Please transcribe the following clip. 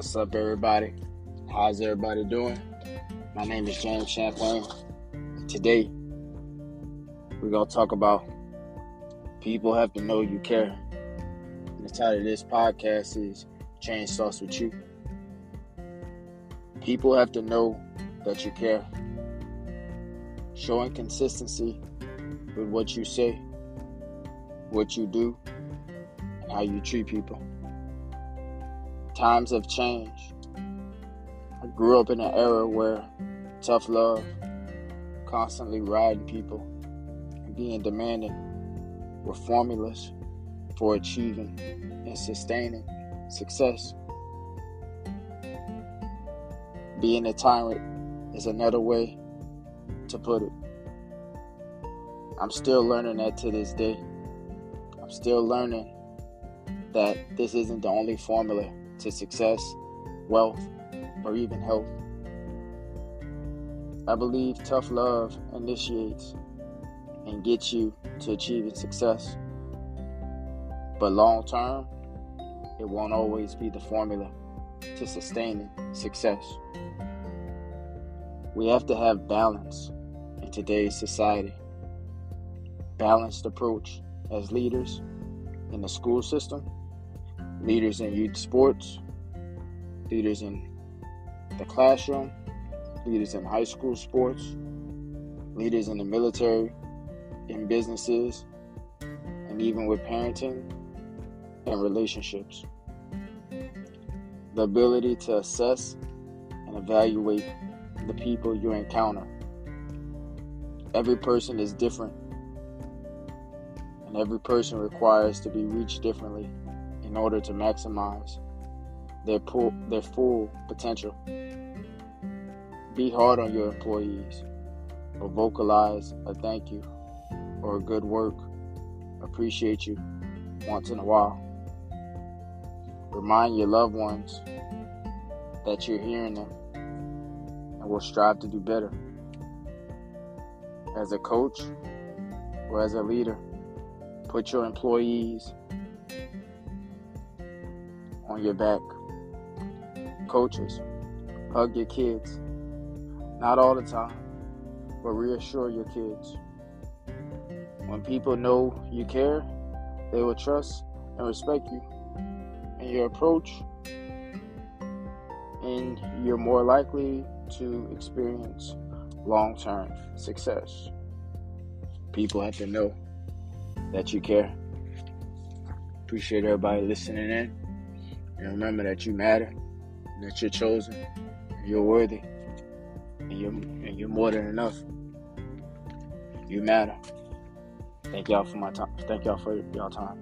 What's up, everybody? How's everybody doing? My name is James Champlain. Today, we're going to talk about people have to know you care. And the title of this podcast is Change Starts With You. People have to know that you care. Showing consistency with what you say, what you do, and how you treat people. Times have changed. I grew up in an era where tough love, constantly riding people, and being demanding were formulas for achieving and sustaining success. Being a tyrant is another way to put it. I'm still learning that to this day. I'm still learning that this isn't the only formula to success, wealth, or even health. I believe tough love initiates and gets you to achieving success. But long term, it won't always be the formula to sustaining success. We have to have balance in today's society. Balanced approach as leaders in the school system leaders in youth sports, leaders in the classroom, leaders in high school sports, leaders in the military, in businesses, and even with parenting and relationships. The ability to assess and evaluate the people you encounter. Every person is different, and every person requires to be reached differently in order to maximize their, pull, their full potential. Be hard on your employees or vocalize a thank you or a good work. Appreciate you once in a while. Remind your loved ones that you're hearing them and will strive to do better. As a coach or as a leader, put your employees on your back. Coaches, hug your kids. Not all the time, but reassure your kids. When people know you care, they will trust and respect you and your approach, and you're more likely to experience long term success. People have to know that you care. Appreciate everybody listening in. And remember that you matter, that you're chosen, you're worthy, and you're, and you're more than enough. You matter. Thank y'all for my time. Thank y'all for your time.